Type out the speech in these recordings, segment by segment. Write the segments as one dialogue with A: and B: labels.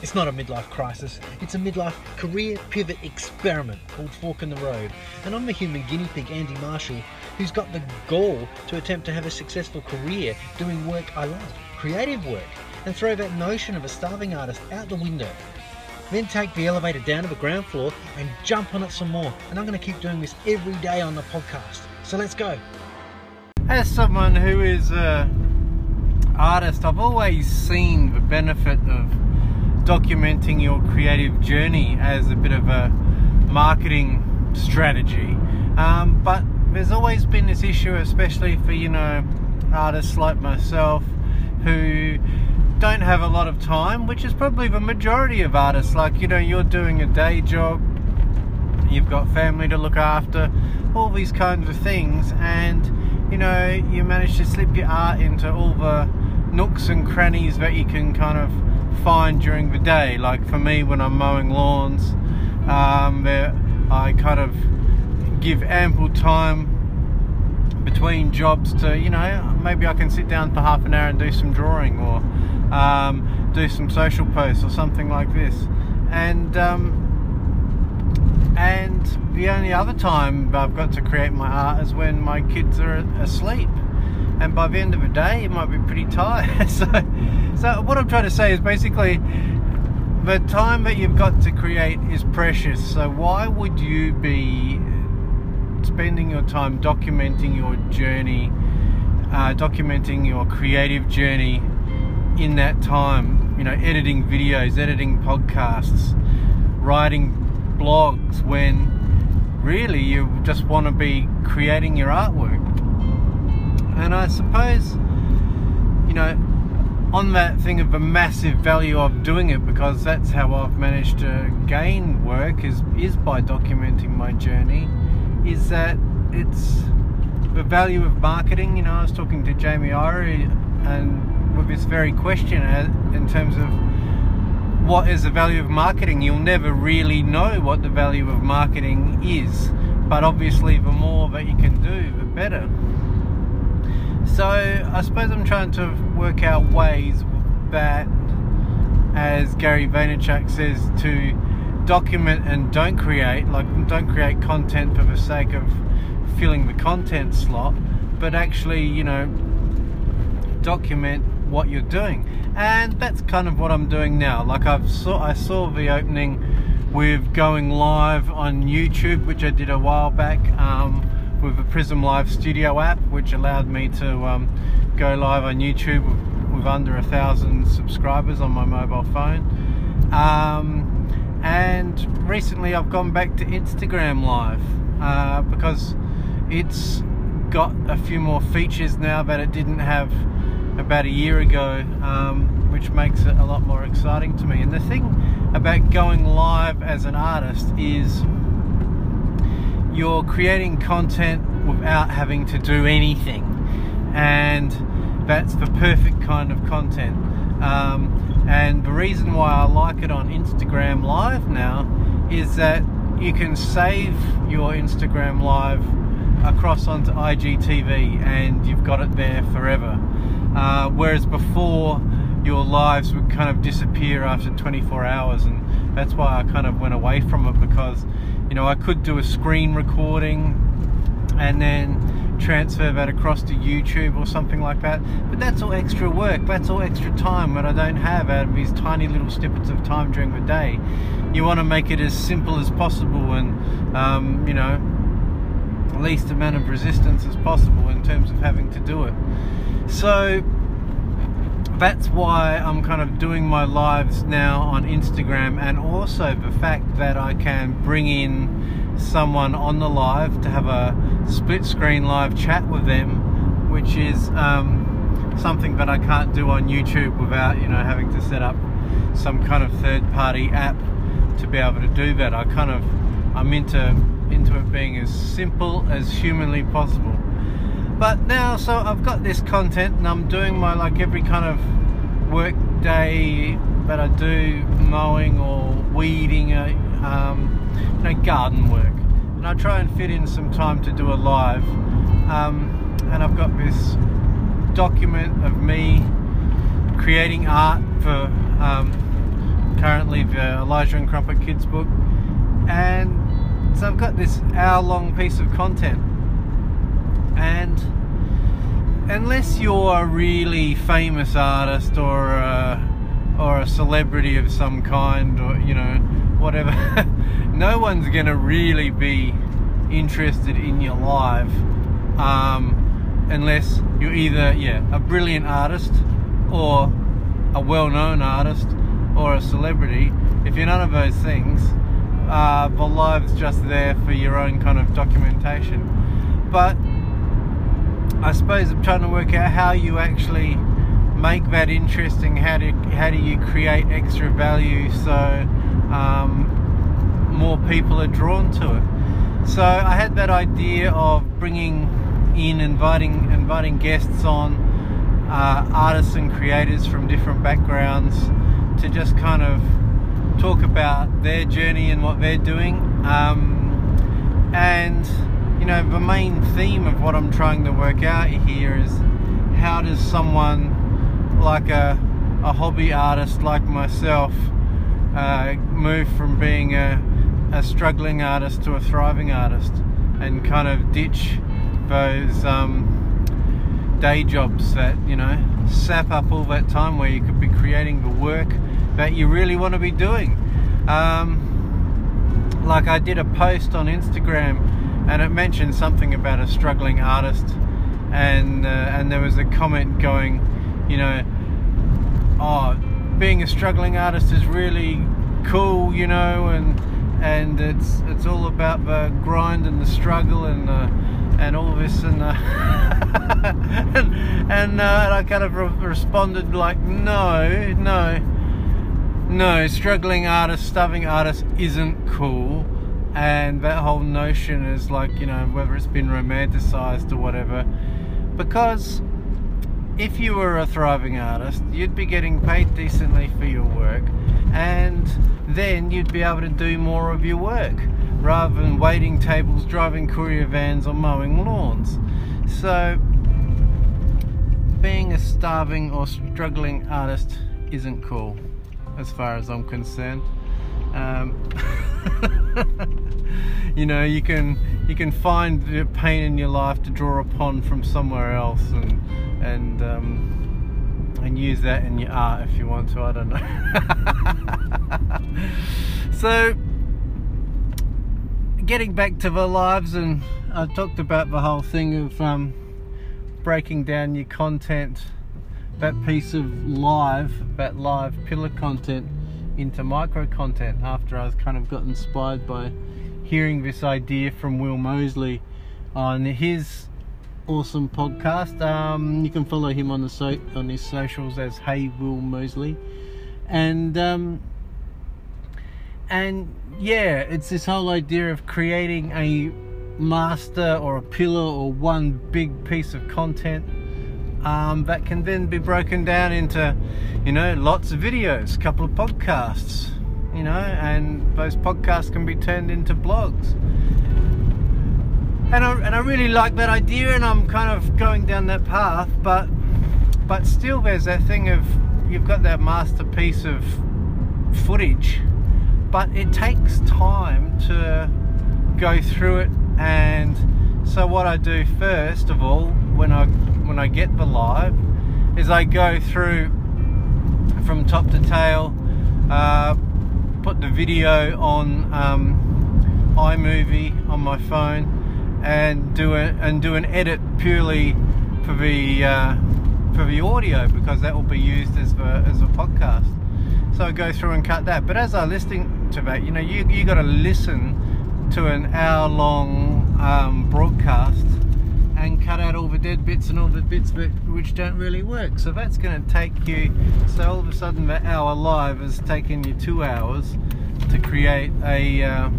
A: It's not a midlife crisis, it's a midlife career pivot experiment called Fork in the Road. And I'm the human guinea pig, Andy Marshall, who's got the gall to attempt to have a successful career doing work I love, creative work, and throw that notion of a starving artist out the window. Then take the elevator down to the ground floor and jump on it some more. And I'm going to keep doing this every day on the podcast. So let's go.
B: As someone who is an artist, I've always seen the benefit of documenting your creative journey as a bit of a marketing strategy. Um, but there's always been this issue, especially for you know artists like myself who don't have a lot of time, which is probably the majority of artists. Like you know, you're doing a day job, you've got family to look after, all these kinds of things, and you know you manage to slip your art into all the nooks and crannies that you can kind of find during the day. Like for me, when I'm mowing lawns, um, I kind of give ample time between jobs to, you know, maybe I can sit down for half an hour and do some drawing or um, do some social posts or something like this. And um, and the only other time I've got to create my art is when my kids are asleep and by the end of the day you might be pretty tired. So so what I'm trying to say is basically the time that you've got to create is precious. So why would you be spending your time documenting your journey uh, documenting your creative journey in that time? You know editing videos editing podcasts writing blogs when really you just want to be creating your artwork and I suppose, you know, on that thing of the massive value of doing it, because that's how I've managed to gain work is is by documenting my journey. Is that it's the value of marketing. You know, I was talking to Jamie Irie and with this very question uh, in terms of what is the value of marketing. You'll never really know what the value of marketing is, but obviously, the more that you can do, the better. So I suppose I'm trying to work out ways that, as Gary Vaynerchuk says, to document and don't create, like don't create content for the sake of filling the content slot, but actually, you know, document what you're doing. And that's kind of what I'm doing now. Like I've saw I saw the opening with going live on YouTube, which I did a while back. Um, with the Prism Live Studio app, which allowed me to um, go live on YouTube with, with, under a thousand subscribers on my mobile phone. Um, and recently I've gone back to Instagram Live uh, because it's got a few more features now that it didn't have about a year ago, um, which makes it a lot more exciting to me. And the thing about going live as an artist is you're creating content without having to do anything. And that's the perfect kind of content. Um, and the reason why I like it on Instagram live now is that you can save your Instagram live across onto IGTV and you've got it there forever. Uh, whereas before your lives would kind of disappear after 24 hours and that's why I kind of went away from it because you know I could do a screen recording and then transfer that across to YouTube or something like that. But that's all extra work. That's all extra time that I don't have out of these tiny little snippets of time during the day. You want to make it as simple as possible and um, you know least amount of resistance as possible in terms of having to do it. So that's why I'm kind of doing my lives now on Instagram and also the fact that I can bring in someone on the live to have a split screen live chat with them which is um, something that I can't do on YouTube without you know having to set up some kind of third-party app to be able to do that. I kind of I'm into into it being as simple as humanly possible but now so I've got this content and I'm doing my like every kind of work day that I do mowing or weeding uh, um, you know garden work. And I try and fit in some time to do a live. Um, and I've got this document of me creating art for um, currently the Elijah and Crumpet Kids book, and so I've got this hour-long piece of content, and unless you're a really famous artist or a, or a celebrity of some kind, or you know whatever, no one's gonna really be interested in your live um, unless you're either yeah a brilliant artist or a well-known artist or a celebrity. If you're none of those things uh, the live's just there for your own kind of documentation. But I suppose I'm trying to work out how you actually make that interesting how do how do you create extra value so um, more people are drawn to it so I had that idea of bringing in, inviting inviting guests on, uh, artists and creators from different backgrounds to just kind of talk about their journey and what they're doing. Um, and you know, the main theme of what I'm trying to work out here is how does someone like a, a hobby artist like myself uh, move from being a a struggling artist to a thriving artist and kind of ditch those um, day jobs that you know sap up all that time where you could be creating the work that you really want to be doing. Um, like I did a post on Instagram and it mentioned something about a struggling artist. And uh, and there was a comment going you know oh being a struggling artist is really cool you know and and it's it's all about the grind and the struggle and uh, and all this and uh, and, and, uh, I kind of re responded like no no no struggling artist starving artist isn't cool and that whole notion is like you know whether it's been romanticized or whatever because if you were a thriving artist you'd be getting paid decently for your work and then you'd be able to do more of your work rather than waiting tables, driving courier vans or mowing lawns. So being a starving or struggling artist isn't cool as far as I'm concerned. Um, you know, you can you can find the pain in your life to draw upon from somewhere else and and um, and use that in your art if you want to, I don't know. so, getting back to the lives, and I talked about the whole thing of um, breaking down your content, that piece of live, that live pillar content into micro content after I was kind of got inspired by hearing this idea from Will Mosley on his awesome podcast. Um, you can follow him on the so- on his socials as Hey Will Mosley, and um, and yeah, it's this whole idea of creating a master or a pillar or one big piece of content um, that can then be broken down into, you know, lots of videos, a couple of podcasts, you know, and those podcasts can be turned into blogs. And I, and I really like that idea and I'm kind of going down that path but but still there's that thing of you've got that masterpiece of footage but it takes time to go through it. And so what I do first of all when I when I get the live is I go through from top to tail uh, put the video on um, iMovie on my phone and do it and do an edit purely for the uh, for the audio because that will be used as the as a podcast. So I go through and cut that. But as I listening to that, you know, you you got to listen to an hour long um, broadcast and cut out all the dead bits and all the bits which don't really work. So that's going to take you. So all of a sudden, that hour live has taken you two hours to create a. Uh,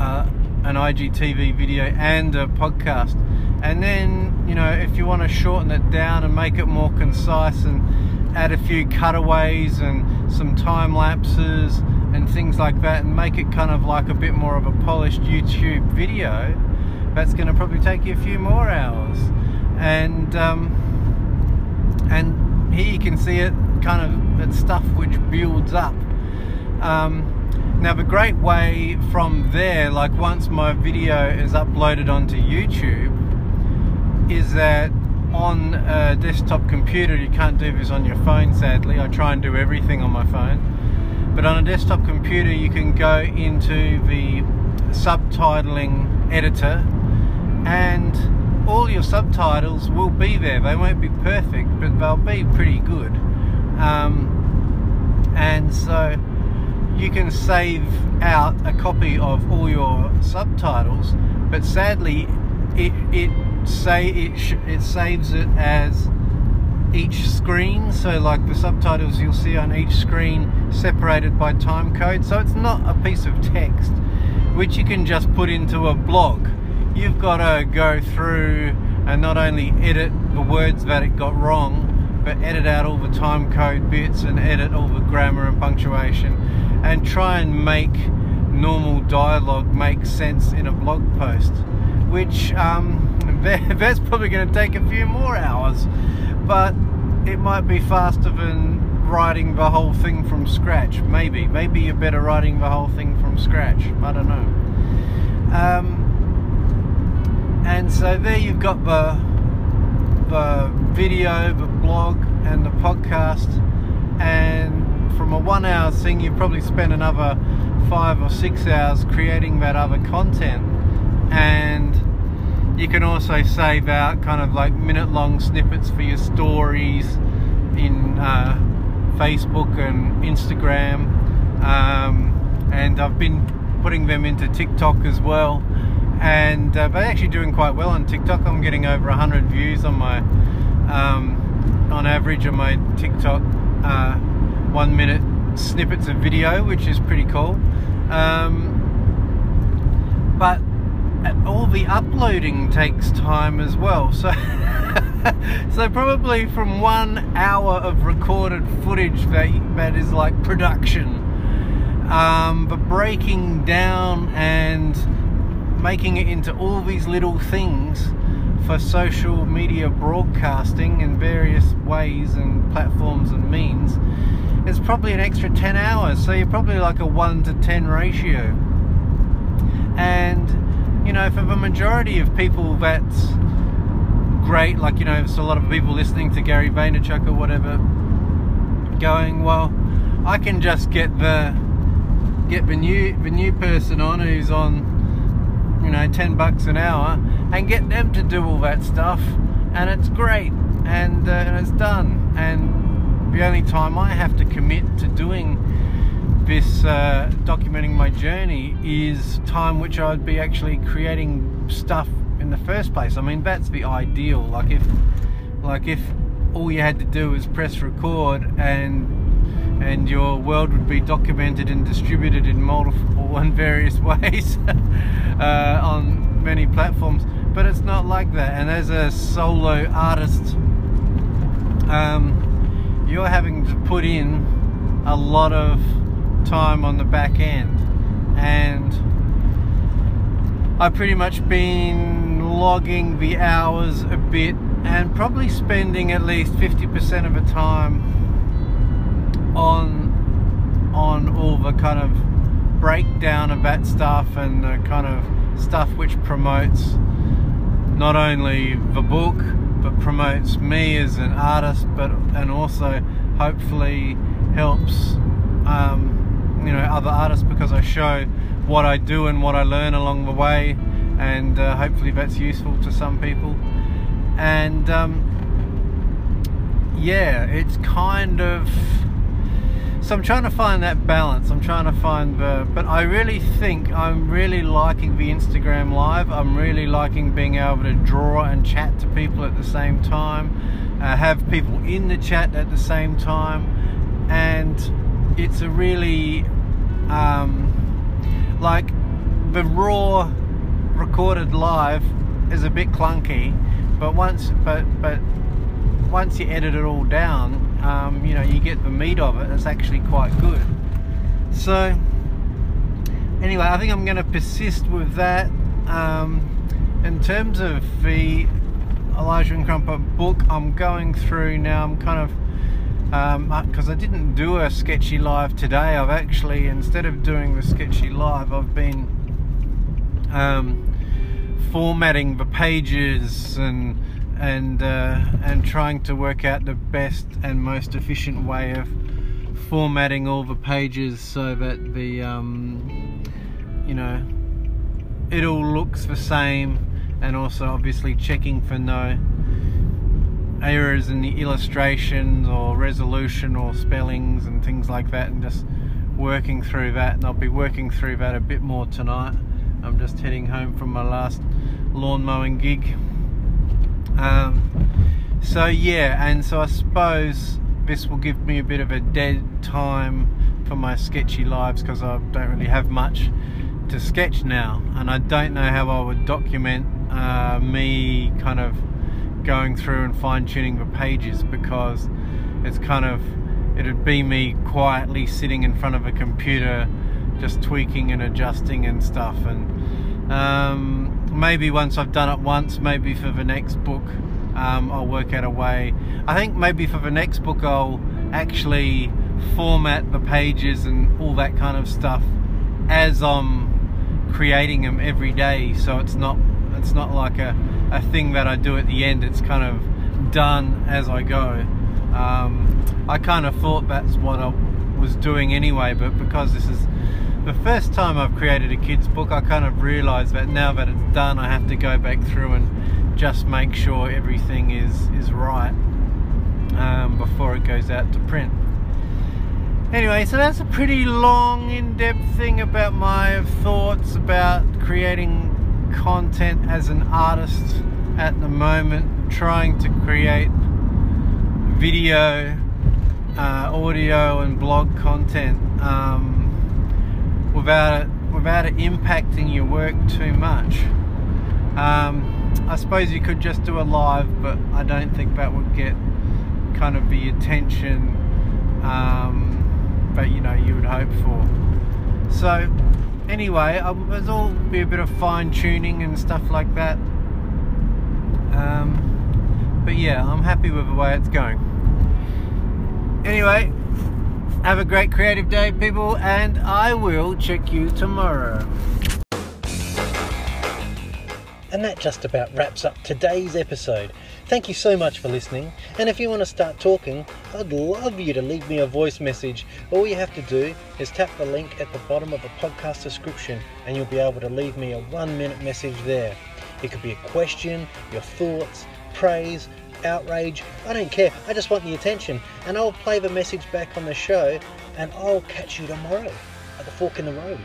B: uh, an IGTV video and a podcast. And then, you know, if you want to shorten it down and make it more concise and add a few cutaways and some time lapses and things like that and make it kind of like a bit more of a polished YouTube video, that's going to probably take you a few more hours. And, um, and here you can see it kind of it's stuff which builds up. Um, now the great way from there like once my video is uploaded onto YouTube is that on a desktop computer you can't do this on your phone sadly. I try and do everything on my phone. But on a desktop computer you can go into the subtitling editor and all your subtitles will be there. They won't be perfect but they'll be pretty good. Um, and so you can save out a copy of all your subtitles but sadly it, it say it it saves it as each screen. So like the subtitles you'll see on each screen separated by time code. So it's not a piece of text which you can just put into a blog you've got to go through and not only edit the words that it got wrong but edit out all the time code bits and edit all the grammar and punctuation and try and make normal dialogue make sense in a blog post which um, that's probably going to take a few more hours but it might be faster than writing the whole thing from scratch. Maybe maybe you're better writing the whole thing from scratch. I don't know. Um, and so there you've got the the video, the blog and the podcast. And from a one hour thing you probably spend another five or six hours creating that other content. And you can also save out kind of like minute long snippets for your stories in uh, Facebook and Instagram. Um, and I've been putting them into TikTok as well and uh, they're actually doing quite well on TikTok. I'm getting over 100 views on my, um, on average on my TikTok, uh, one minute snippets of video, which is pretty cool. Um, but all the uploading takes time as well. So, so probably from one hour of recorded footage that that is like production, um, but breaking down and making it into all these little things for social media broadcasting in various ways and platforms and means it's probably an extra 10 hours. So you're probably like a 1 to 10 ratio. And you know for the majority of people that's great like you know there's a lot of people listening to Gary Vaynerchuk or whatever going well I can just get the get the new the new person on who's on you know 10 bucks an hour and get them to do all that stuff. And it's great. And, uh, and it's done. And the only time I have to commit to doing this uh, documenting my journey is time which I'd be actually creating stuff in the first place. I mean that's the ideal. Like if like if all you had to do was press record and and your world would be documented and distributed in multiple and various ways uh, on many platforms. But it's not like that. And as a solo artist um, you're having to put in a lot of time on the back end. And I've pretty much been logging the hours a bit and probably spending at least 50% of the time on on all the kind of breakdown of that stuff and the kind of stuff which promotes not only the book but promotes me as an artist but and also hopefully helps um, you know other artists because I show what I do and what I learn along the way and uh, hopefully that's useful to some people. And um, yeah it's kind of so I'm trying to find that balance. I'm trying to find the but I really think I'm really liking the Instagram live. I'm really liking being able to draw and chat to people at the same time uh, have people in the chat at the same time. And it's a really um, like the raw recorded live is a bit clunky but once but but once you edit it all down um, you know you get the meat of it. It's actually quite good. So anyway I think I'm going to persist with that. Um, in terms of the Elijah and Crumpet book I'm going through now. I'm kind of because um, I didn't do a sketchy live today. I've actually, instead of doing the sketchy live, I've been um, formatting the pages and and uh, and trying to work out the best and most efficient way of formatting all the pages so that the um, you know it all looks the same and also obviously checking for no errors in the illustrations or resolution or spellings and things like that and just working through that. And I'll be working through that a bit more tonight. I'm just heading home from my last lawn mowing gig um, so yeah and so I suppose this will give me a bit of a dead time for my sketchy lives because I don't really have much to sketch now. And I don't know how I would document uh, me kind of going through and fine-tuning the pages because it's kind of it'd be me quietly sitting in front of a computer just tweaking and adjusting and stuff. And um, maybe once I've done it once maybe for the next book um, I'll work out a way I think maybe for the next book I'll actually format the pages and all that kind of stuff as I'm creating them every day so it's not it's not like a, a thing that I do at the end. It's kind of done as I go. Um, I kind of thought that's what I was doing anyway, but because this is the first time I've created a kid's book, I kind of realized that now that it's done, I have to go back through and just make sure everything is, is right um, before it goes out to print. Anyway, so that's a pretty long, in-depth thing about my thoughts about creating content as an artist at the moment, trying to create video, uh, audio, and blog content um, without it without it impacting your work too much. Um, I suppose you could just do a live, but I don't think that would get kind of the attention um, that you know you would hope for. So anyway, there's all be a bit of fine tuning and stuff like that. Um, but yeah, I'm happy with the way it's going. Anyway, have a great creative day, people, and I will check you tomorrow.
A: And that just about wraps up today's episode. Thank you so much for listening. And if you want to start talking, I'd love you to leave me a voice message. All you have to do is tap the link at the bottom of the podcast description and you'll be able to leave me a one minute message there. It could be a question, your thoughts, praise, outrage. I don't care. I just want the attention. And I'll play the message back on the show and I'll catch you tomorrow at the fork in the road.